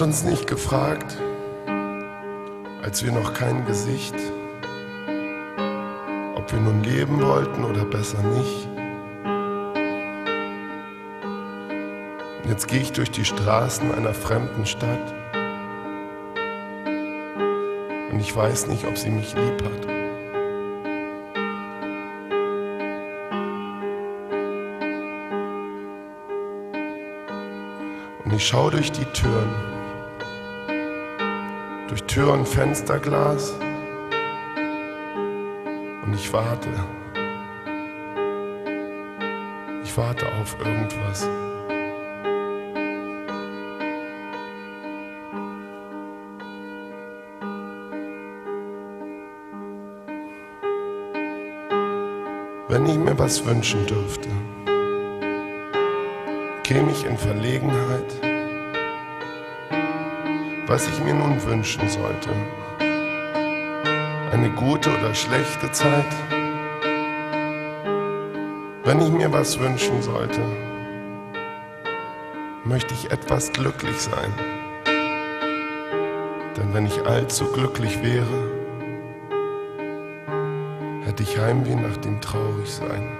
uns nicht gefragt, als wir noch kein Gesicht, ob wir nun leben wollten oder besser nicht. Jetzt gehe ich durch die Straßen einer fremden Stadt und ich weiß nicht, ob sie mich lieb hat. Und ich schaue durch die Türen, Tür und Fensterglas und ich warte. Ich warte auf irgendwas. Wenn ich mir was wünschen dürfte, käme ich in Verlegenheit, was ich mir nun wünschen sollte. Eine gute oder schlechte Zeit, wenn ich mir was wünschen sollte, möchte ich etwas glücklich sein. Denn wenn ich allzu glücklich wäre, hätte ich Heimweh nach dem Traurigsein.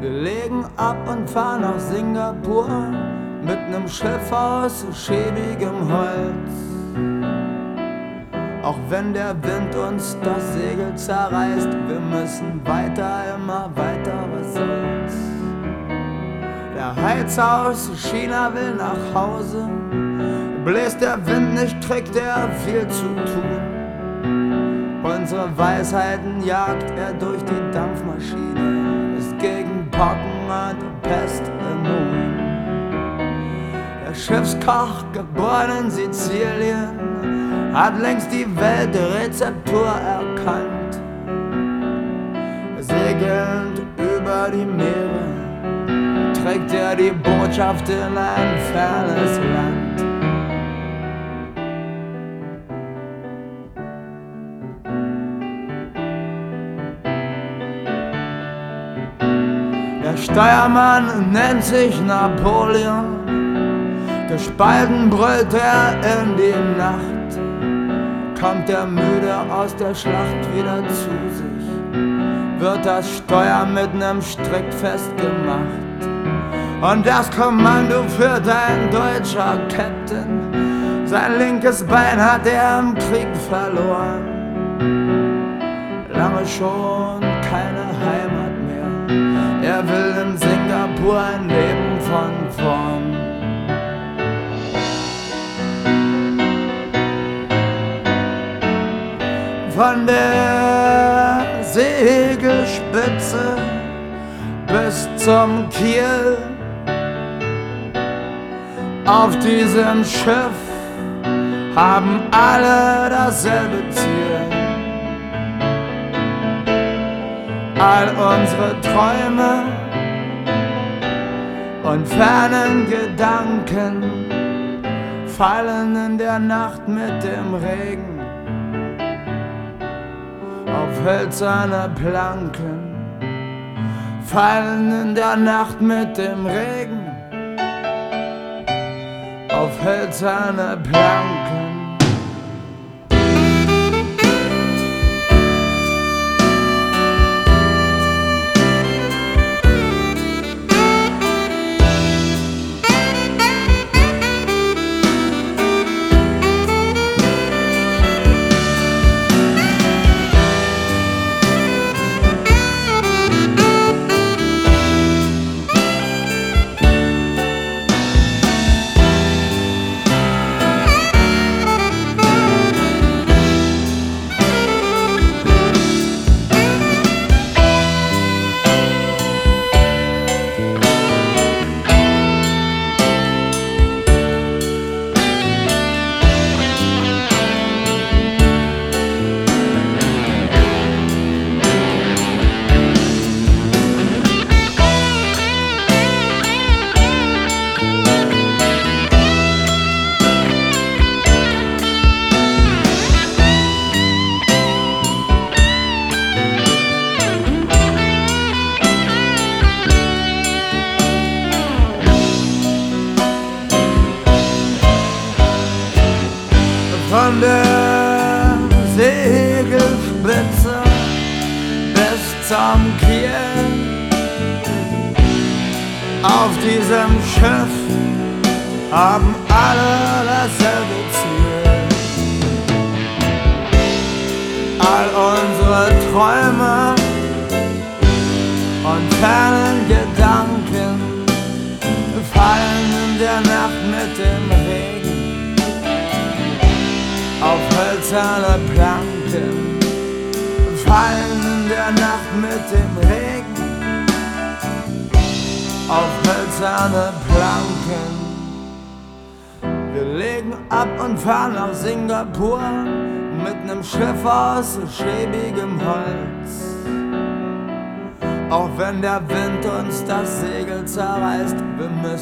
Wir legen ab und fahren nach Singapur mit nem Schiff aus schäbigem Holz. Auch wenn der Wind uns das Segel zerreißt, wir müssen weiter, immer weiter, was soll's. Der Heizer aus China will nach Hause, bläst der Wind nicht, trägt er viel zu tun. Unsere Weisheiten jagt er durch die Dampfmaschine, gegen Pocken und Pest immun. Der Schiffskoch, geboren in Sizilien, hat längst die Weltrezeptur erkannt. Segelnd über die Meere trägt er die Botschaft in ein fernes Land. Steuermann nennt sich Napoleon. Gespalten brüllt er in die Nacht. Kommt er müde aus der Schlacht wieder zu sich, wird das Steuer mit nem Strick festgemacht. Und das Kommando führt ein deutscher Captain. Sein linkes Bein hat er im Krieg verloren. Lange schon keine Heimat Er will in Singapur ein Leben von vorn. Von der Segelspitze bis zum Kiel auf diesem Schiff haben alle dasselbe Ziel. All unsere Träume und fernen Gedanken fallen in der Nacht mit dem Regen auf hölzerne Planken, fallen in der Nacht mit dem Regen auf hölzerne Planken.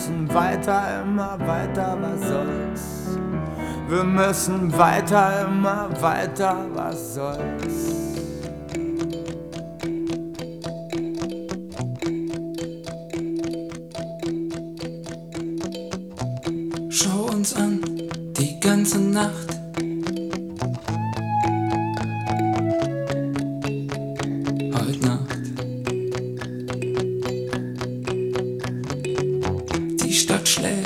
Müssen weiter, immer weiter, was soll's. Wir müssen weiter, immer weiter, was soll's. Schau uns an, die ganze Nacht. Heute Nacht. Die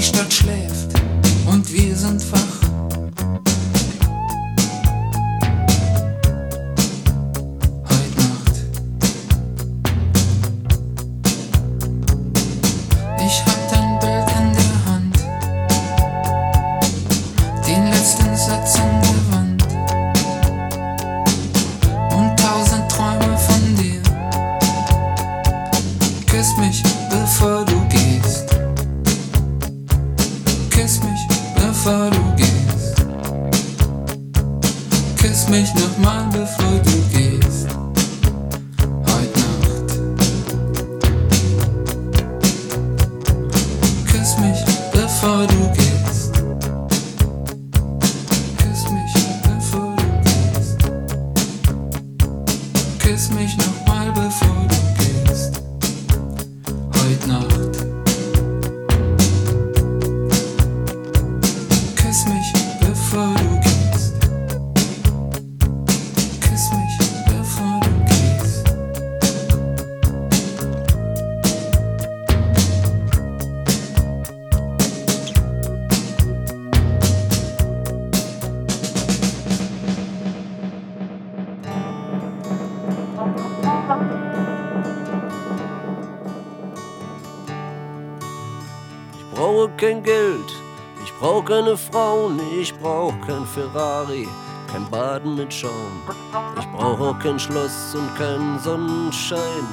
Die Stadt schläft und wir sind wach. Ich brauche keine Frauen, ich brauche kein Ferrari, kein Baden mit Schaum. Ich brauche auch kein Schloss und keinen Sonnenschein.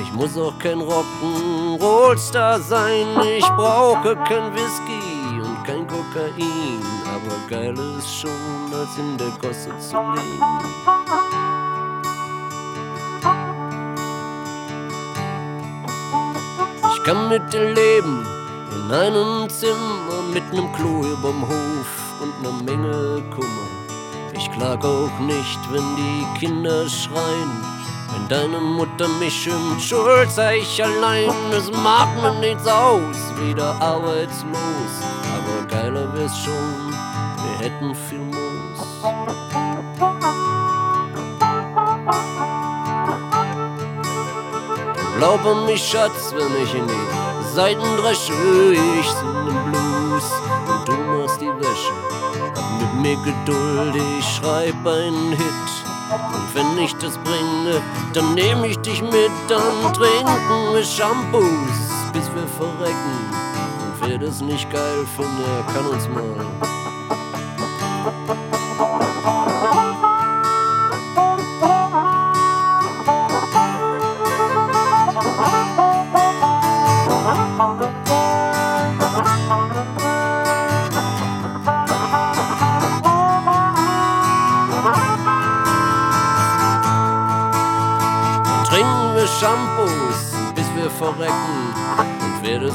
Ich muss auch kein Rock'n'Roll-Star sein. Ich brauche kein Whisky und kein Kokain. Aber geil ist schon, als in der Gosse zu liegen. Ich kann mit dir leben in einem Zimmer mit nem Klo überm Hof und ner Menge Kummer. Ich klag auch nicht, wenn die Kinder schreien. Wenn deine Mutter mich schimpft, schuld sei ich allein. Es macht mir nichts aus, wieder arbeitslos. Aber geiler wär's schon, wir hätten viel Moos. Glaub an mich, Schatz, wenn ich in die Seiten dresche, ich sing den Blues und du machst die Wäsche. Hab mit mir Geduld, ich schreib einen Hit. Und wenn ich das bringe, dann nehm ich dich mit, dann trinken wir Shampoos, bis wir verrecken. Und wer das nicht geil findet, kann uns mal.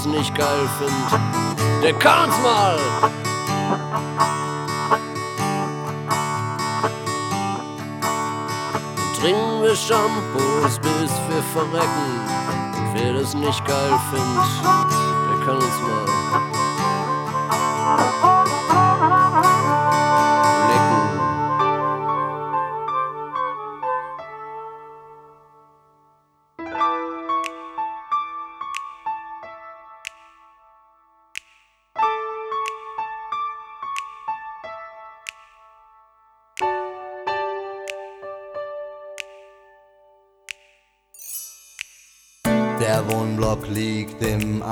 Das nicht geil findet, der kann's mal. Trinken wir Shampoos, bis wir verrecken. Wer das nicht geil findet,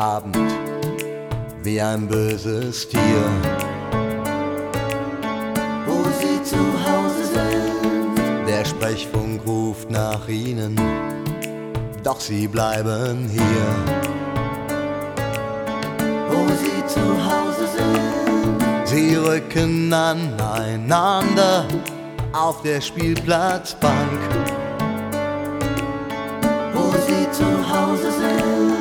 Abend wie ein böses Tier. Wo sie zu Hause sind, der Sprechfunk ruft nach ihnen, doch sie bleiben hier. Wo sie zu Hause sind, sie rücken aneinander auf der Spielplatzbank wo sie zu Hause sind.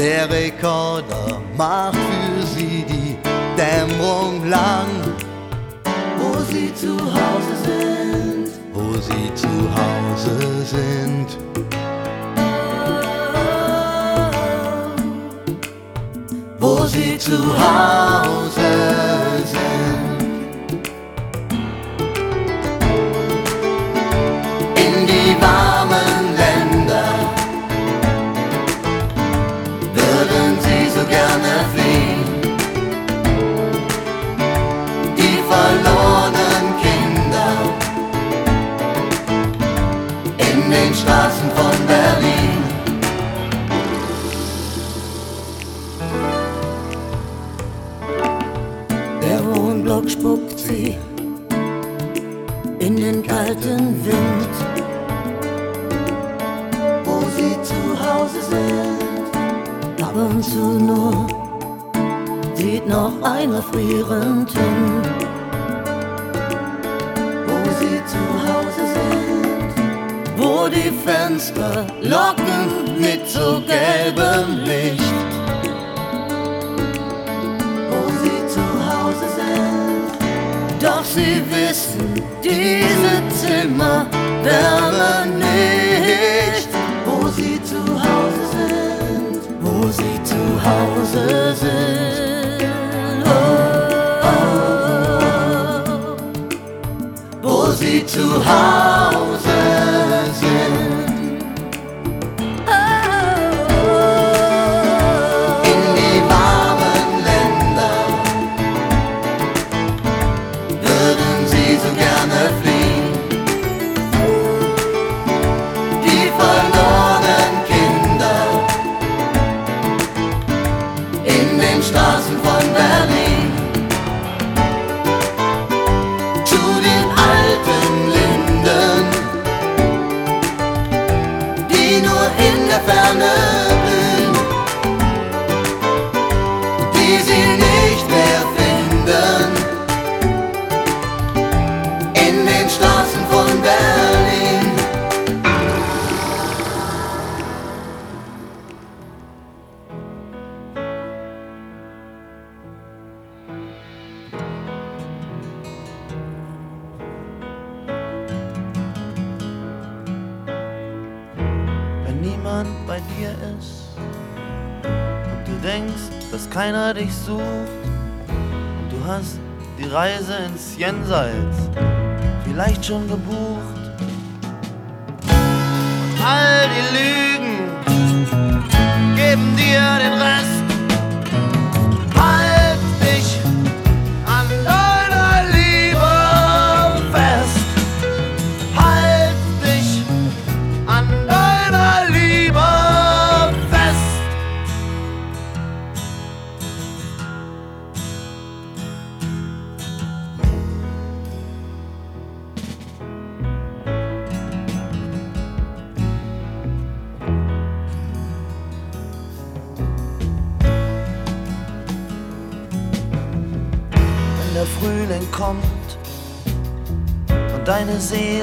Der Rekorder macht für sie die Dämmerung lang. Wo sie zu Hause sind. Wo sie zu Hause sind. Wo sie zu Hause sind.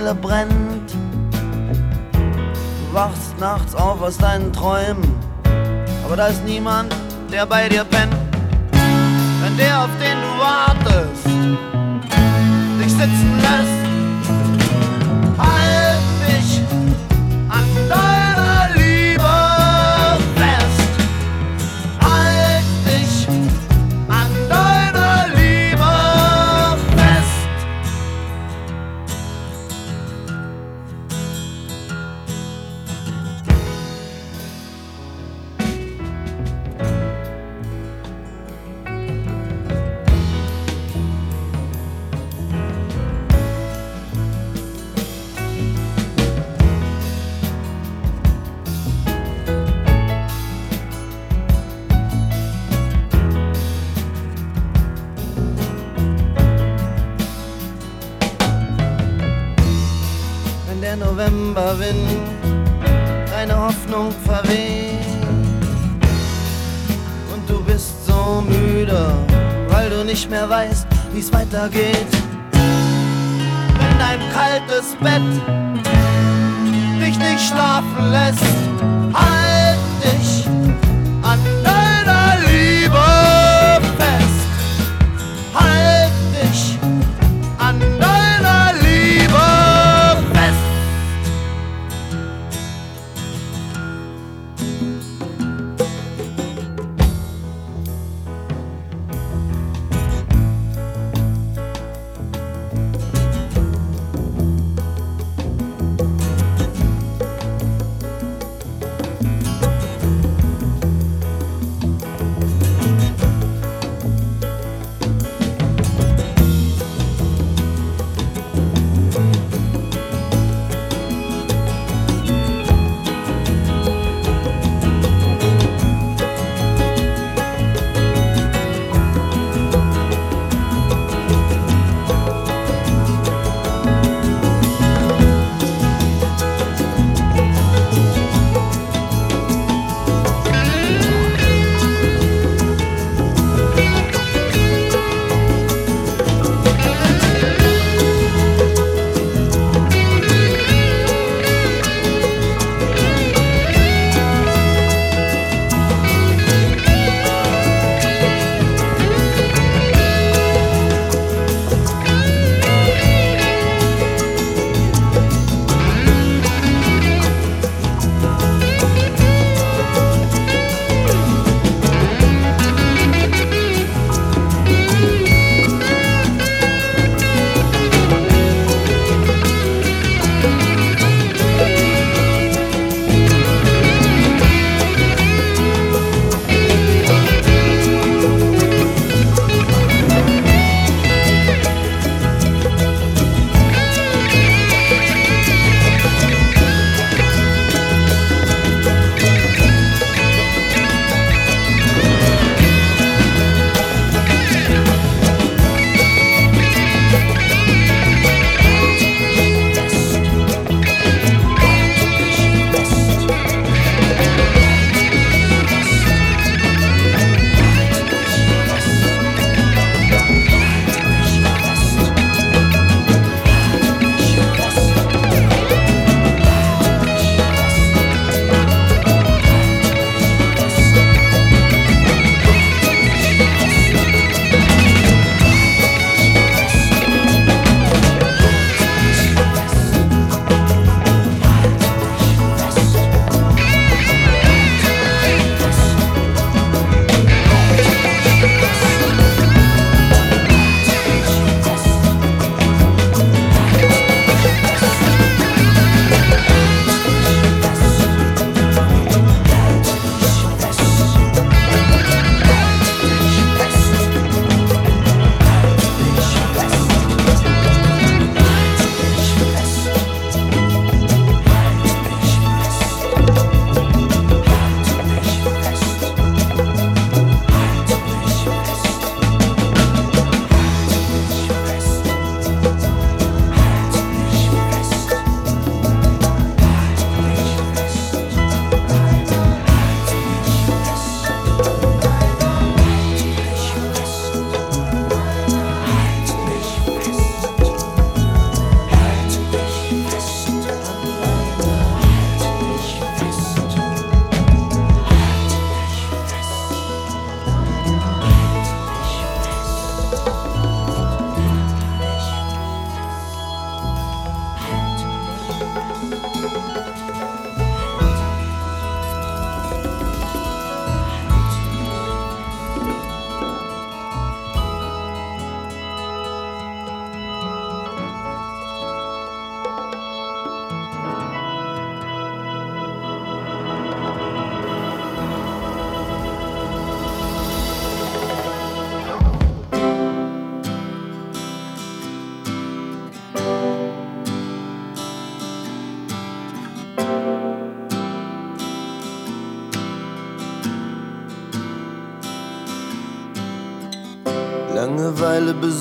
Seele brennt. Du wachst nachts auf aus deinen Träumen, aber da ist niemand, der bei dir pennt. Wenn der, auf den du wartest, dich sitzen lässt. Hoffnung verweht. Und du bist so müde, weil du nicht mehr weißt, wie es weitergeht. Wenn dein kaltes Bett dich nicht schlafen lässt.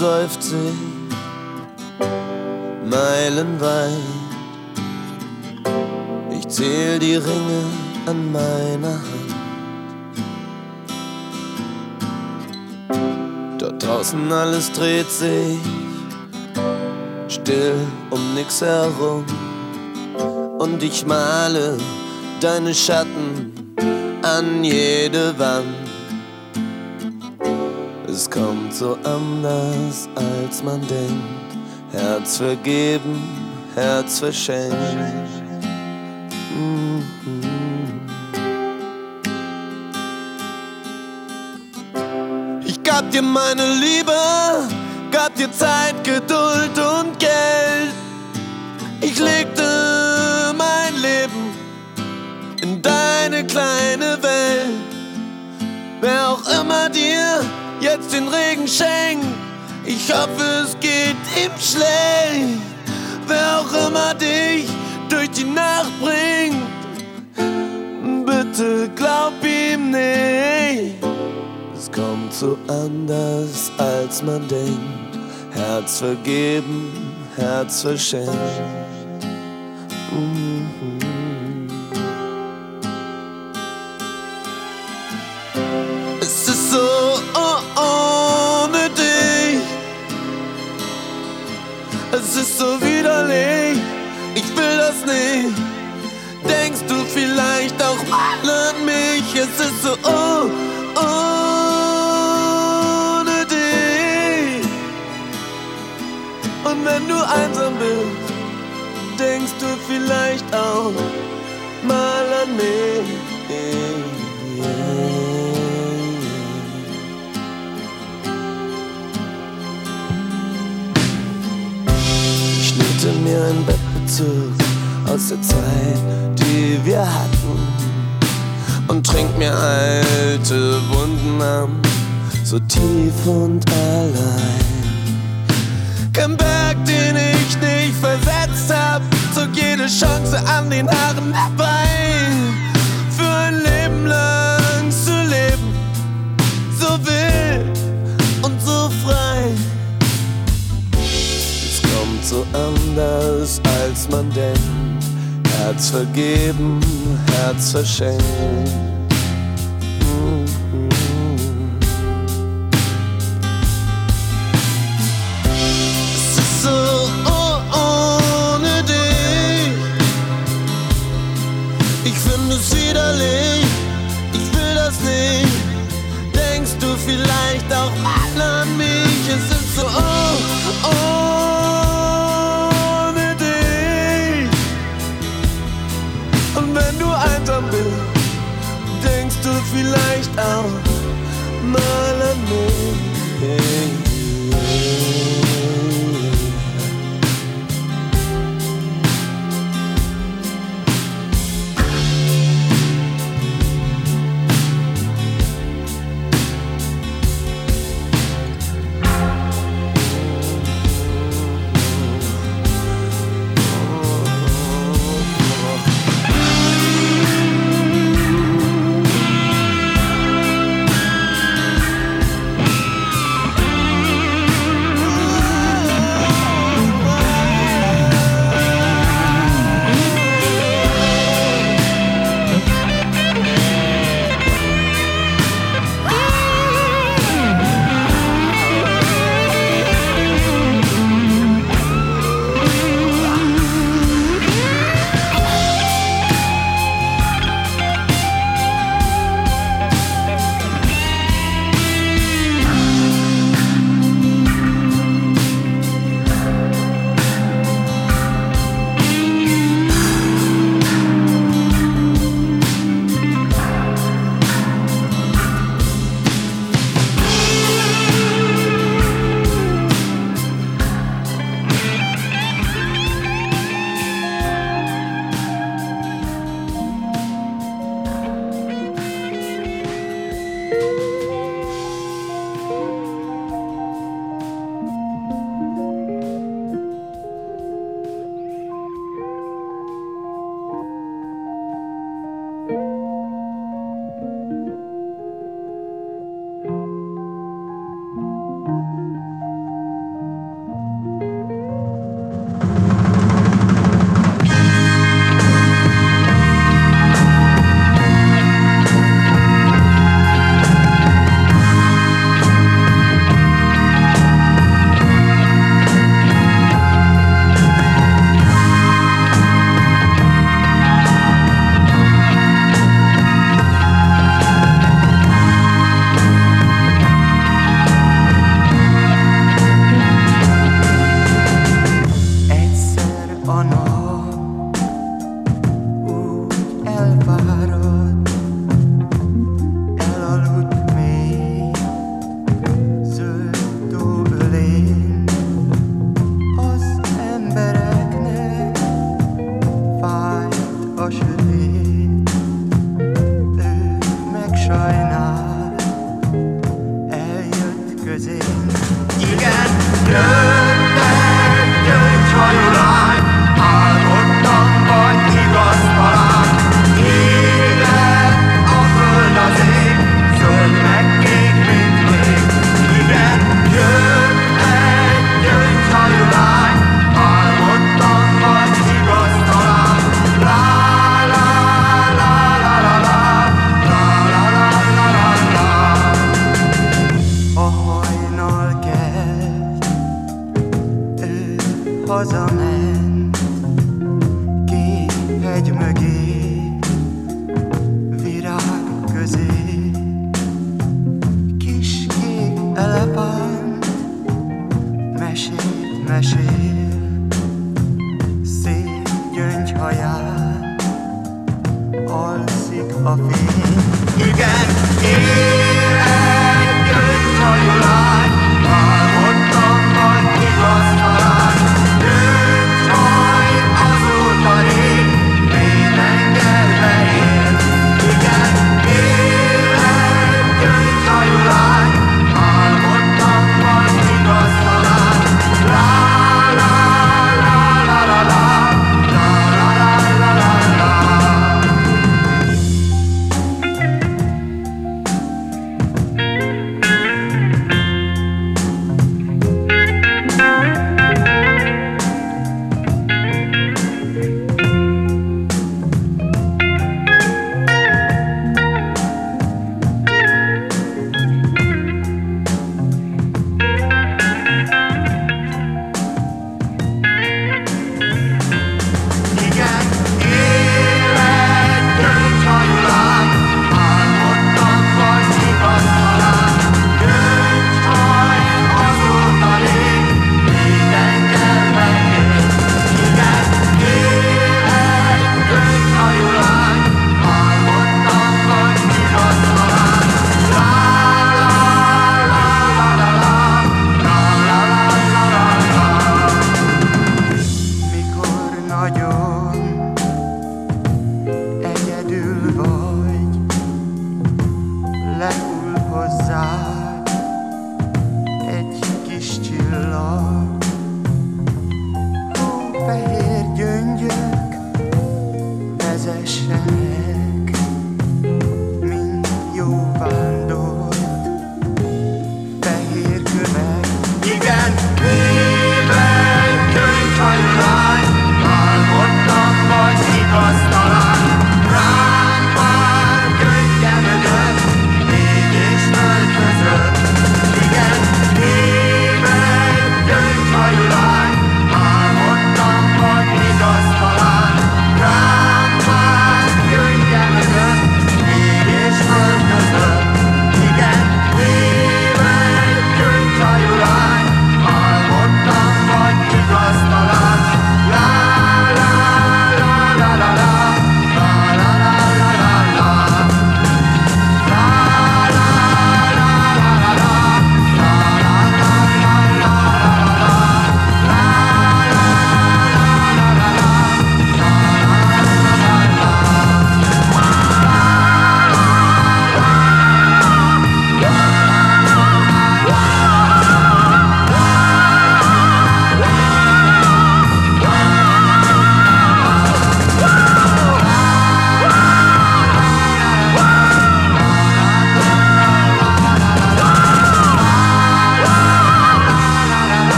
Sich meilenweit. Ich zähl die Ringe an meiner Hand. Dort draußen alles dreht sich still um nix herum. Und ich male deine Schatten an jede Wand. So anders, als man denkt. Herz vergeben, Herz verschenkt. Mhm. Ich gab dir meine Liebe, gab dir Zeit, Geduld den Regen schenkt, ich hoffe, es geht ihm schlecht. Wer auch immer dich durch die Nacht bringt, bitte glaub ihm nicht. Es kommt so anders, als man denkt. Herz vergeben, Herz verschenkt. Mhm. Ohne dich. Es ist so widerlich. Ich will das nicht. Denkst du vielleicht auch mal an mich? Es ist so oh, ohne dich. Und wenn du einsam bist, denkst du vielleicht auch mal an mich. Ich schnitte mir ein Bettbezug aus der Zeit, die wir hatten und trink mir alte Wunden an, so tief und allein. Kein Berg, den ich nicht versetzt hab, zog jede Chance an den Haaren herbei. Für ein Leben lang zu leben, so wild und so frei. Es kommt so anders, als man denkt. Herz vergeben, Herz verschenkt. So ohne dich. Ich finde es widerlich, ich will das nicht. Denkst du vielleicht auch You got good none, good for your life.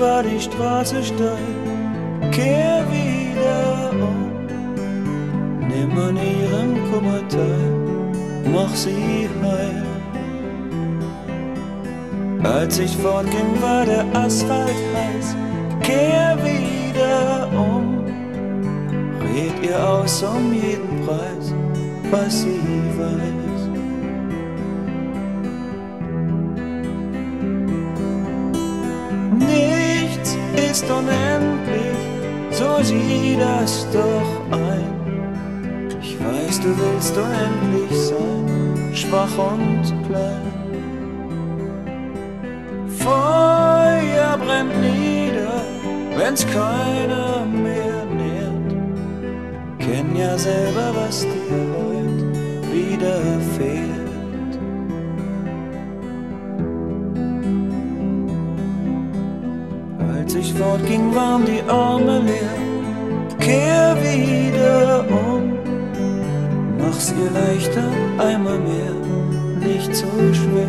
War die Straße steil. Kehr wieder um, nimm an ihrem Kummer teil, mach sie heil. Als ich fortging, war der Asphalt heiß. Kehr wieder um, red ihr aus um jeden Preis, was sie weiß. Ist unendlich, so sieh das doch ein. Ich weiß, du willst unendlich sein, schwach und klein. Feuer brennt nieder, wenn's keiner mehr nährt. Kenn ja selber, was dir heut widerfährt. Als ich fortging, waren die Arme leer. Kehr wieder um, mach's ihr leichter, einmal mehr, nicht so schwer.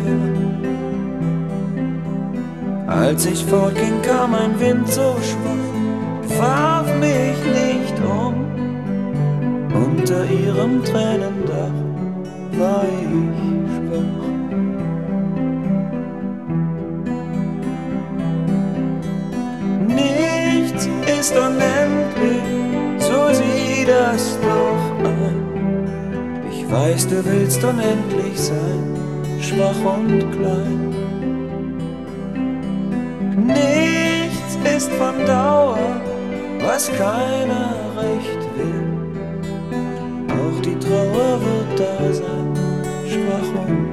Als ich fortging, kam ein Wind so schwach, warf mich nicht um. Unter ihrem Tränendach war ich ist unendlich, so sieh das doch ein. Ich weiß, du willst unendlich sein, schwach und klein. Nichts ist von Dauer, was keiner recht will. Auch die Trauer wird da sein, schwach und klein.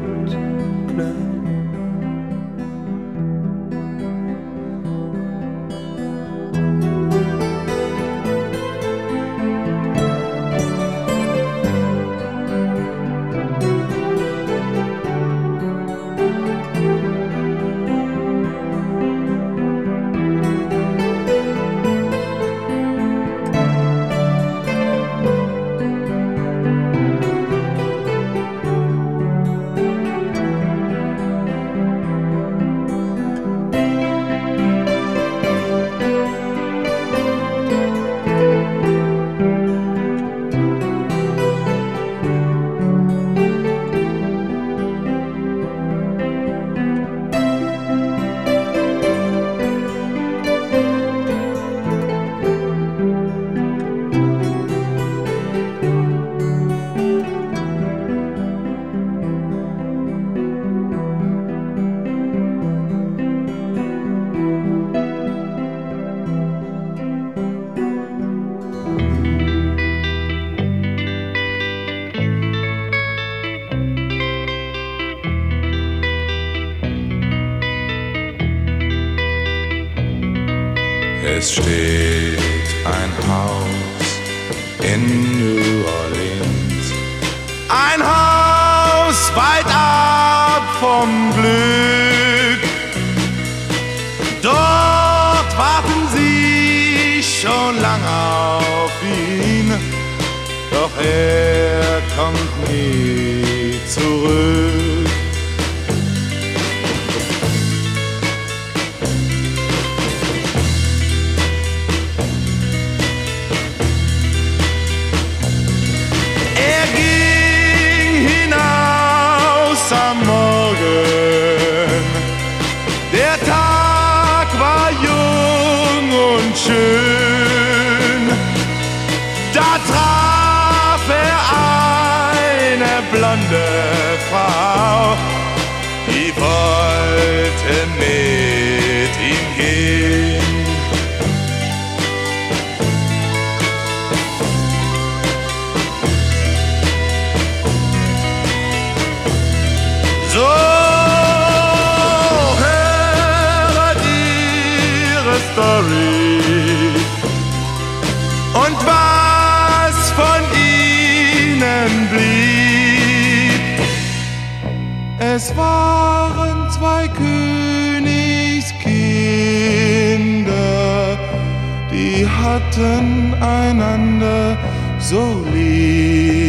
hatten einander so lieb.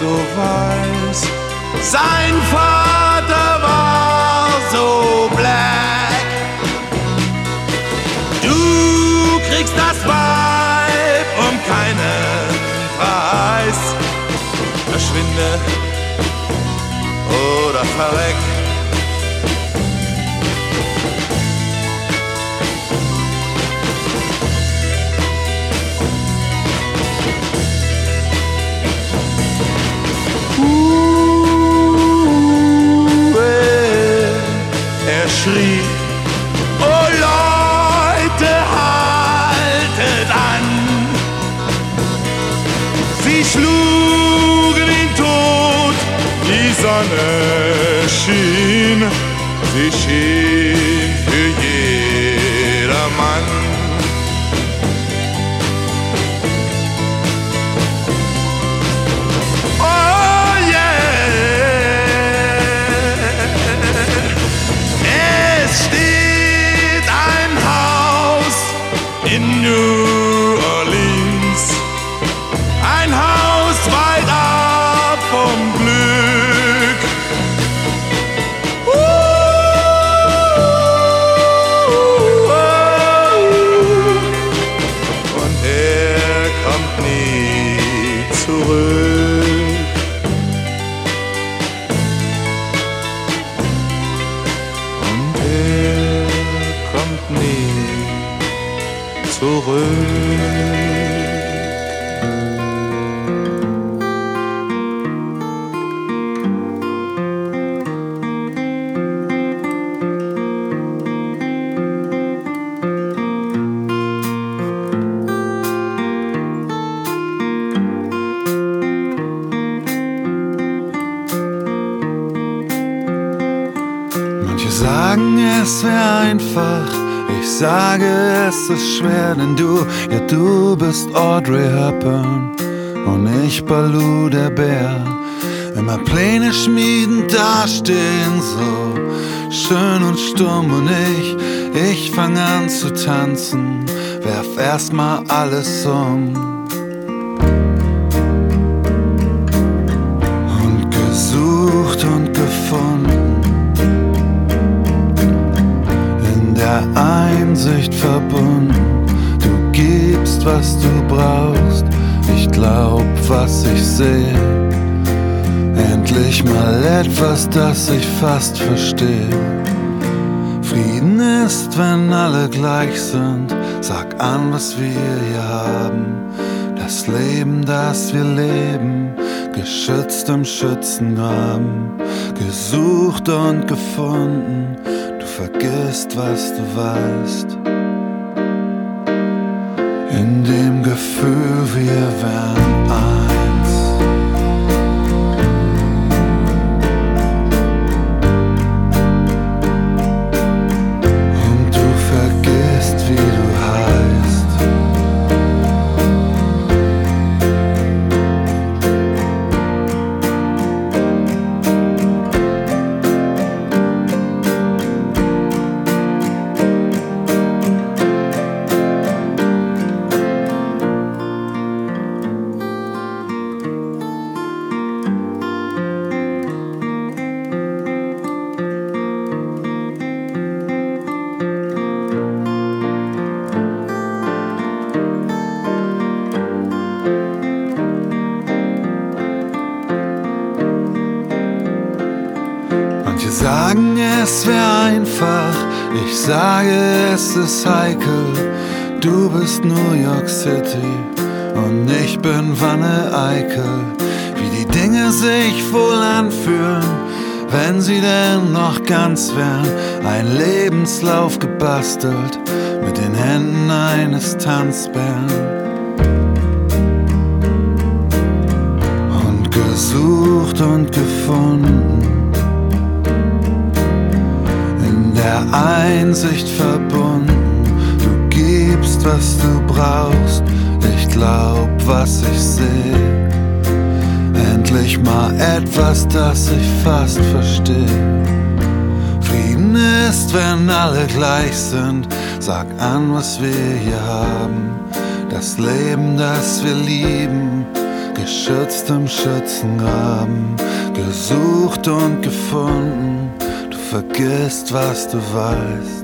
so weiß. Sein Vater ist schwer, denn du, ja du bist Audrey Hepburn und ich Baloo der Bär. Immer Pläne schmiedend dastehen, so schön und stumm und ich, ich fang an zu tanzen, werf erstmal alles um. Etwas, das ich fast verstehe. Frieden ist, wenn alle gleich sind. Sag an, was wir hier haben. Das Leben, das wir leben, geschützt im Schützengraben, gesucht und gefunden. Du vergisst, was du weißt. In dem Gefühl, wir wären eins. Wanne Eickel. Wie die Dinge sich wohl anfühlen, wenn sie denn noch ganz wären. Ein Lebenslauf gebastelt mit den Händen eines Tanzbären. Und gesucht und gefunden. in der Einsicht verbunden. Du gibst, was du brauchst. Glaub, was ich sehe. Endlich mal etwas, das ich fast verstehe. Frieden ist, wenn alle gleich sind. Sag an, was wir hier haben. Das Leben, das wir lieben. Geschützt im Schützengraben. Gesucht und gefunden du vergisst, was du weißt.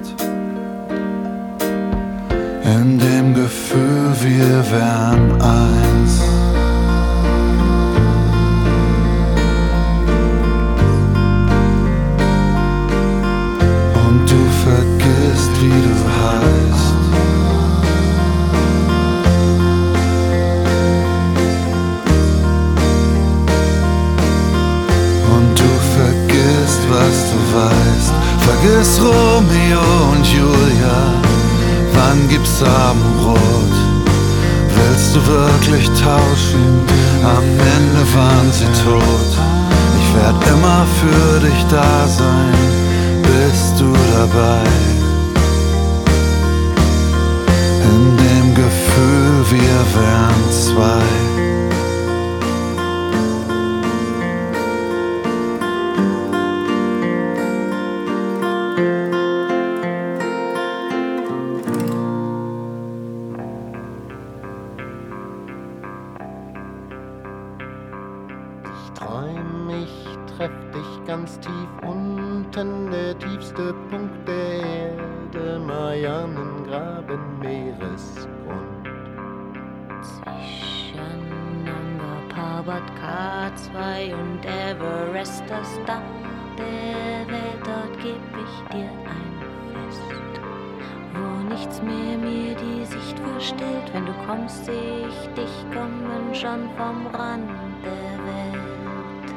In dem Gefühl, wir wären eins. Und du vergisst, wie du heißt. Und du vergisst, was du weißt. Vergiss Romeo und Julia. Wann gibt's Abendbrot? Willst du wirklich tauschen? Am Ende waren sie tot. Ich werd immer für dich da sein. Bist du dabei? In dem Gefühl, wir wären zwei. Vom Rand der Welt.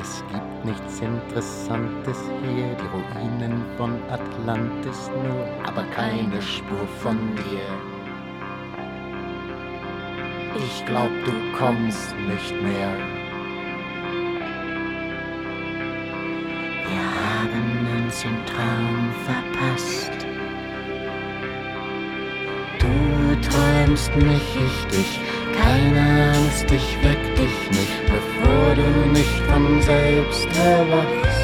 Es gibt nichts Interessantes hier, die Ruinen von Atlantis nur, aber keine Spur von dir. Ich glaub, du kommst nicht mehr. Wir haben uns im Traum verpasst. Träumst mich, ich dich. Keine Angst, ich weck dich nicht, bevor du nicht von selbst erwachst.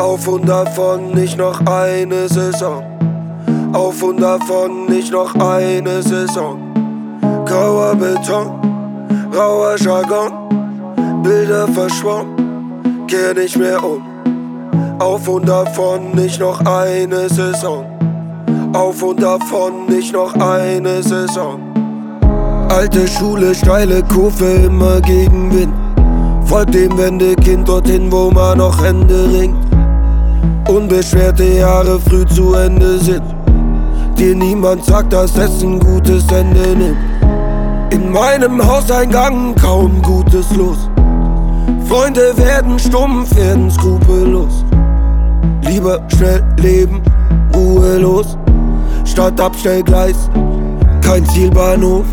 Auf und davon nicht noch eine Saison. Auf und davon nicht noch eine Saison. Grauer Beton, rauer Jargon, Bilder verschwommen, kehr nicht mehr um. Auf und davon nicht noch eine Saison. Auf und davon nicht noch eine Saison. Alte Schule, steile Kurve, immer gegen Wind. Folgt dem Wendekind dorthin, wo man noch Hände ringt. Unbeschwerte Jahre früh zu Ende sind. Dir niemand sagt, dass es ein gutes Ende nimmt. In meinem Hauseingang kaum Gutes los. Freunde werden stumpf, werden skrupellos. Lieber schnell leben, ruhelos. Statt Abstellgleis, kein Zielbahnhof.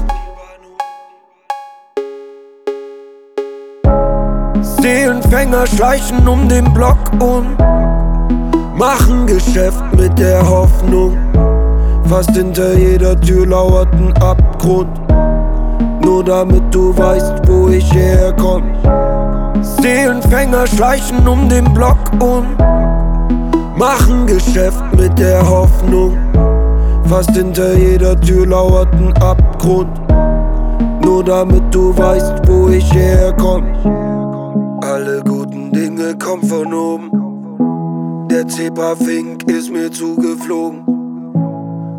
Seelenfänger schleichen um den Block und Machen Geschäft mit der Hoffnung. Fast hinter jeder Tür lauert ein Abgrund. Nur damit du weißt, wo ich herkomm. Seelenfänger schleichen um den Block um. machen Geschäft mit der Hoffnung. Fast hinter jeder Tür lauert ein Abgrund. Nur damit du weißt, wo ich herkomm. Alle guten Dinge kommen von oben. Der Zebrafink ist mir zugeflogen.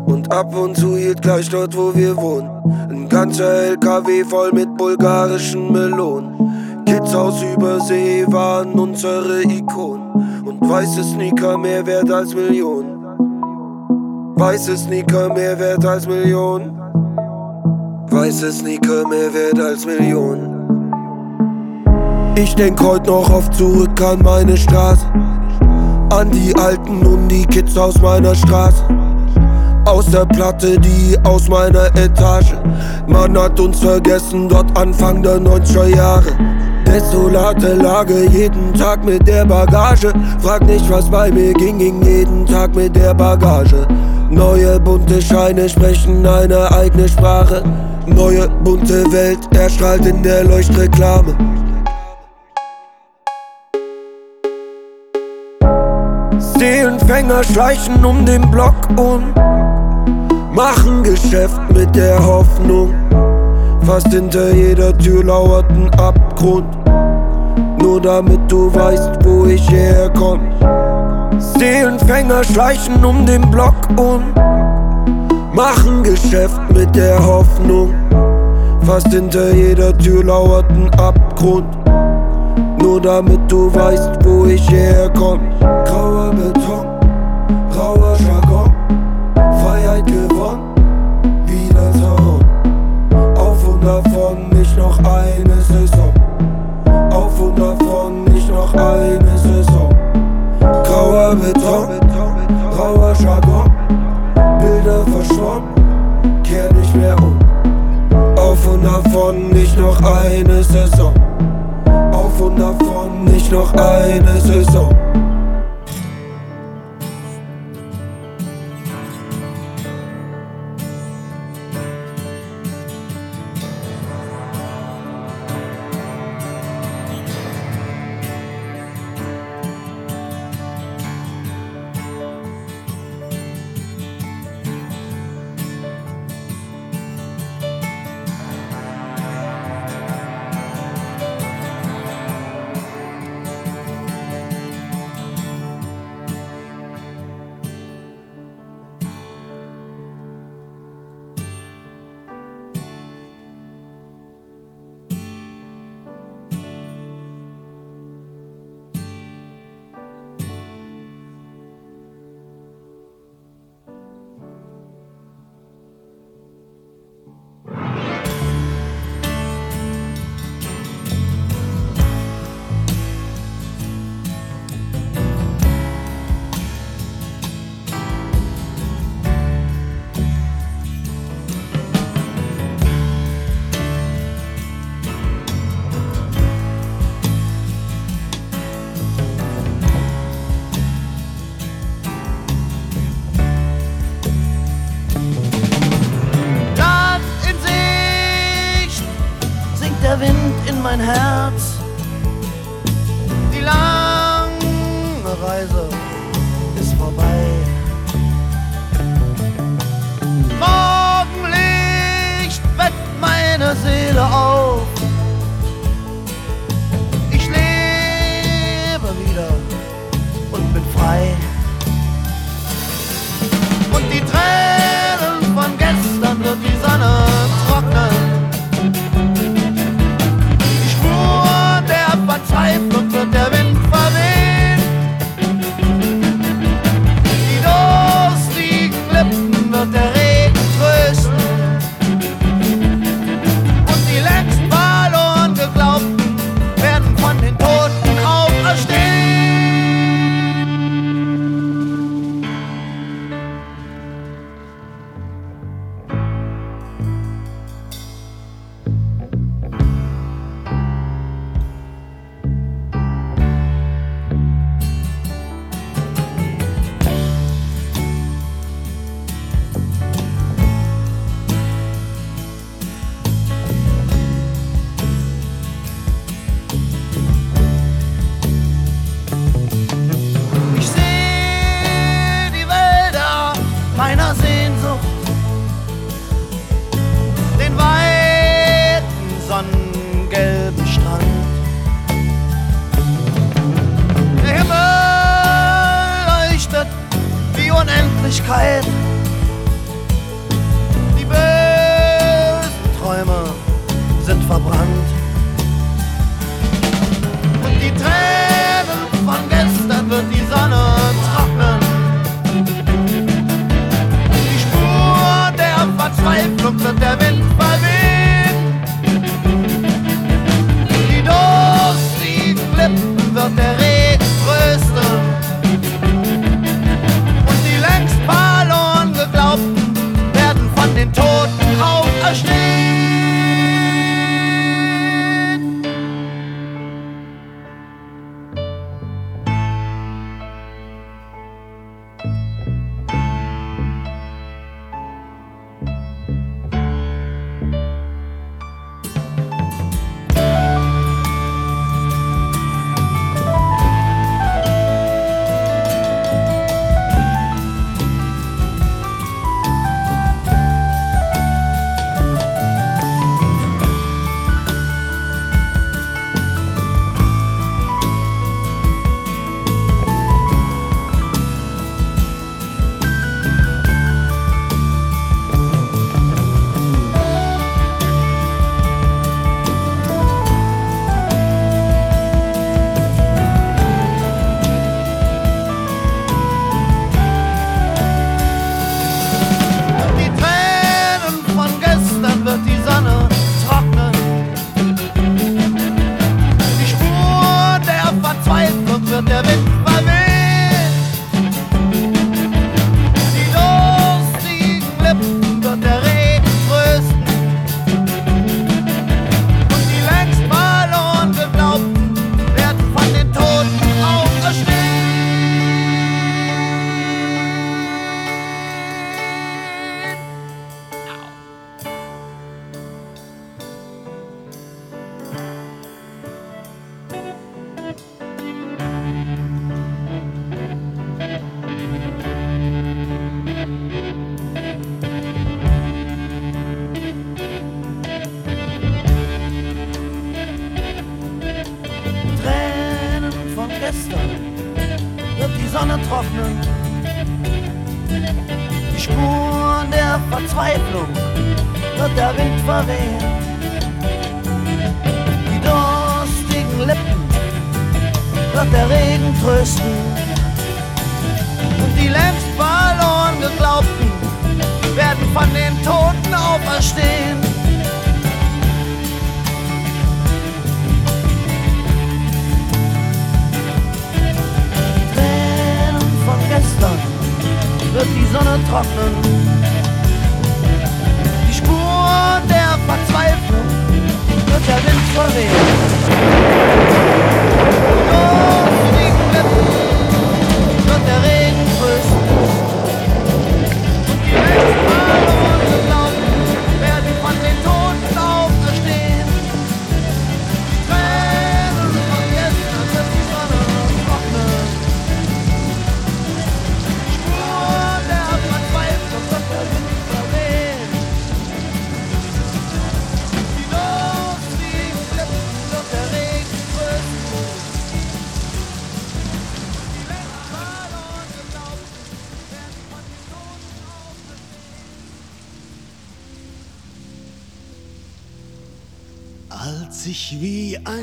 Und ab und zu hielt gleich dort, wo wir wohnen. Ein ganzer LKW voll mit bulgarischen Melonen. Kids aus Übersee waren unsere Ikonen. Und weiße Sneaker mehr wert als Millionen. Weiße Sneaker mehr wert als Millionen. Weiße Sneaker mehr wert als Millionen. Ich denk heut noch oft zurück an meine Straße. An die Alten und die Kids aus meiner Straße. Aus der Platte, die aus meiner Etage. Man hat uns vergessen, dort Anfang der 90er Jahre. Desolate Lage, jeden Tag mit der Bagage. Frag nicht, was bei mir ging, ging jeden Tag mit der Bagage. Neue bunte Scheine sprechen eine eigene Sprache. Neue bunte Welt erstrahlt in der Leuchtreklame. Seelenfänger schleichen um den Block und machen Geschäft mit der Hoffnung. Fast hinter jeder Tür lauert ein Abgrund. Nur damit du weißt, wo ich herkomm. Seelenfänger schleichen um den Block und machen Geschäft mit der Hoffnung. Fast hinter jeder Tür lauert ein Abgrund. Nur damit du weißt, wo ich herkomm. Grauer Beton, rauer Jargon, Freiheit gewonnen, wieder Terror. Auf und davon nicht noch eine Saison. Auf und davon nicht noch eine Saison. Grauer Beton, rauer Jargon, Bilder verschwommen, kehr nicht mehr um. Auf und davon nicht noch eine Saison. Davon nicht noch eine Saison. Land Reise ist vorbei. Morgenlicht weckt meine Seele auf.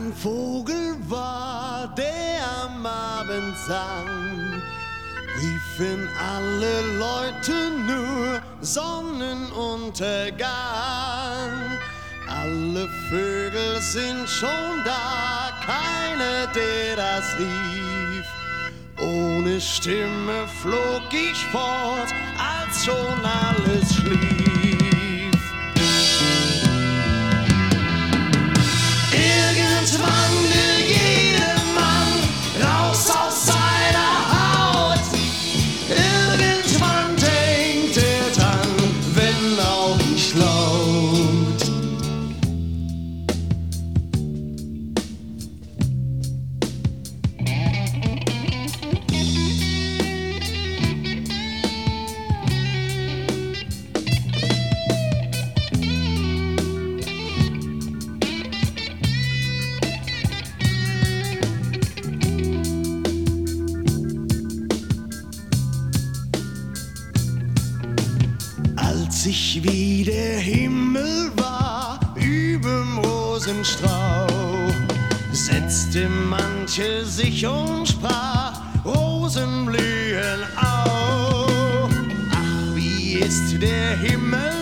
ein Vogel war, der am Abend sang, riefen alle Leute nur Sonnenuntergang. Alle Vögel sind schon da, keine, der das rief. Ohne Stimme flog ich fort, als schon alles schlief. manche sich und sprach, Rosen blühen auf. Ach, wie ist der Himmel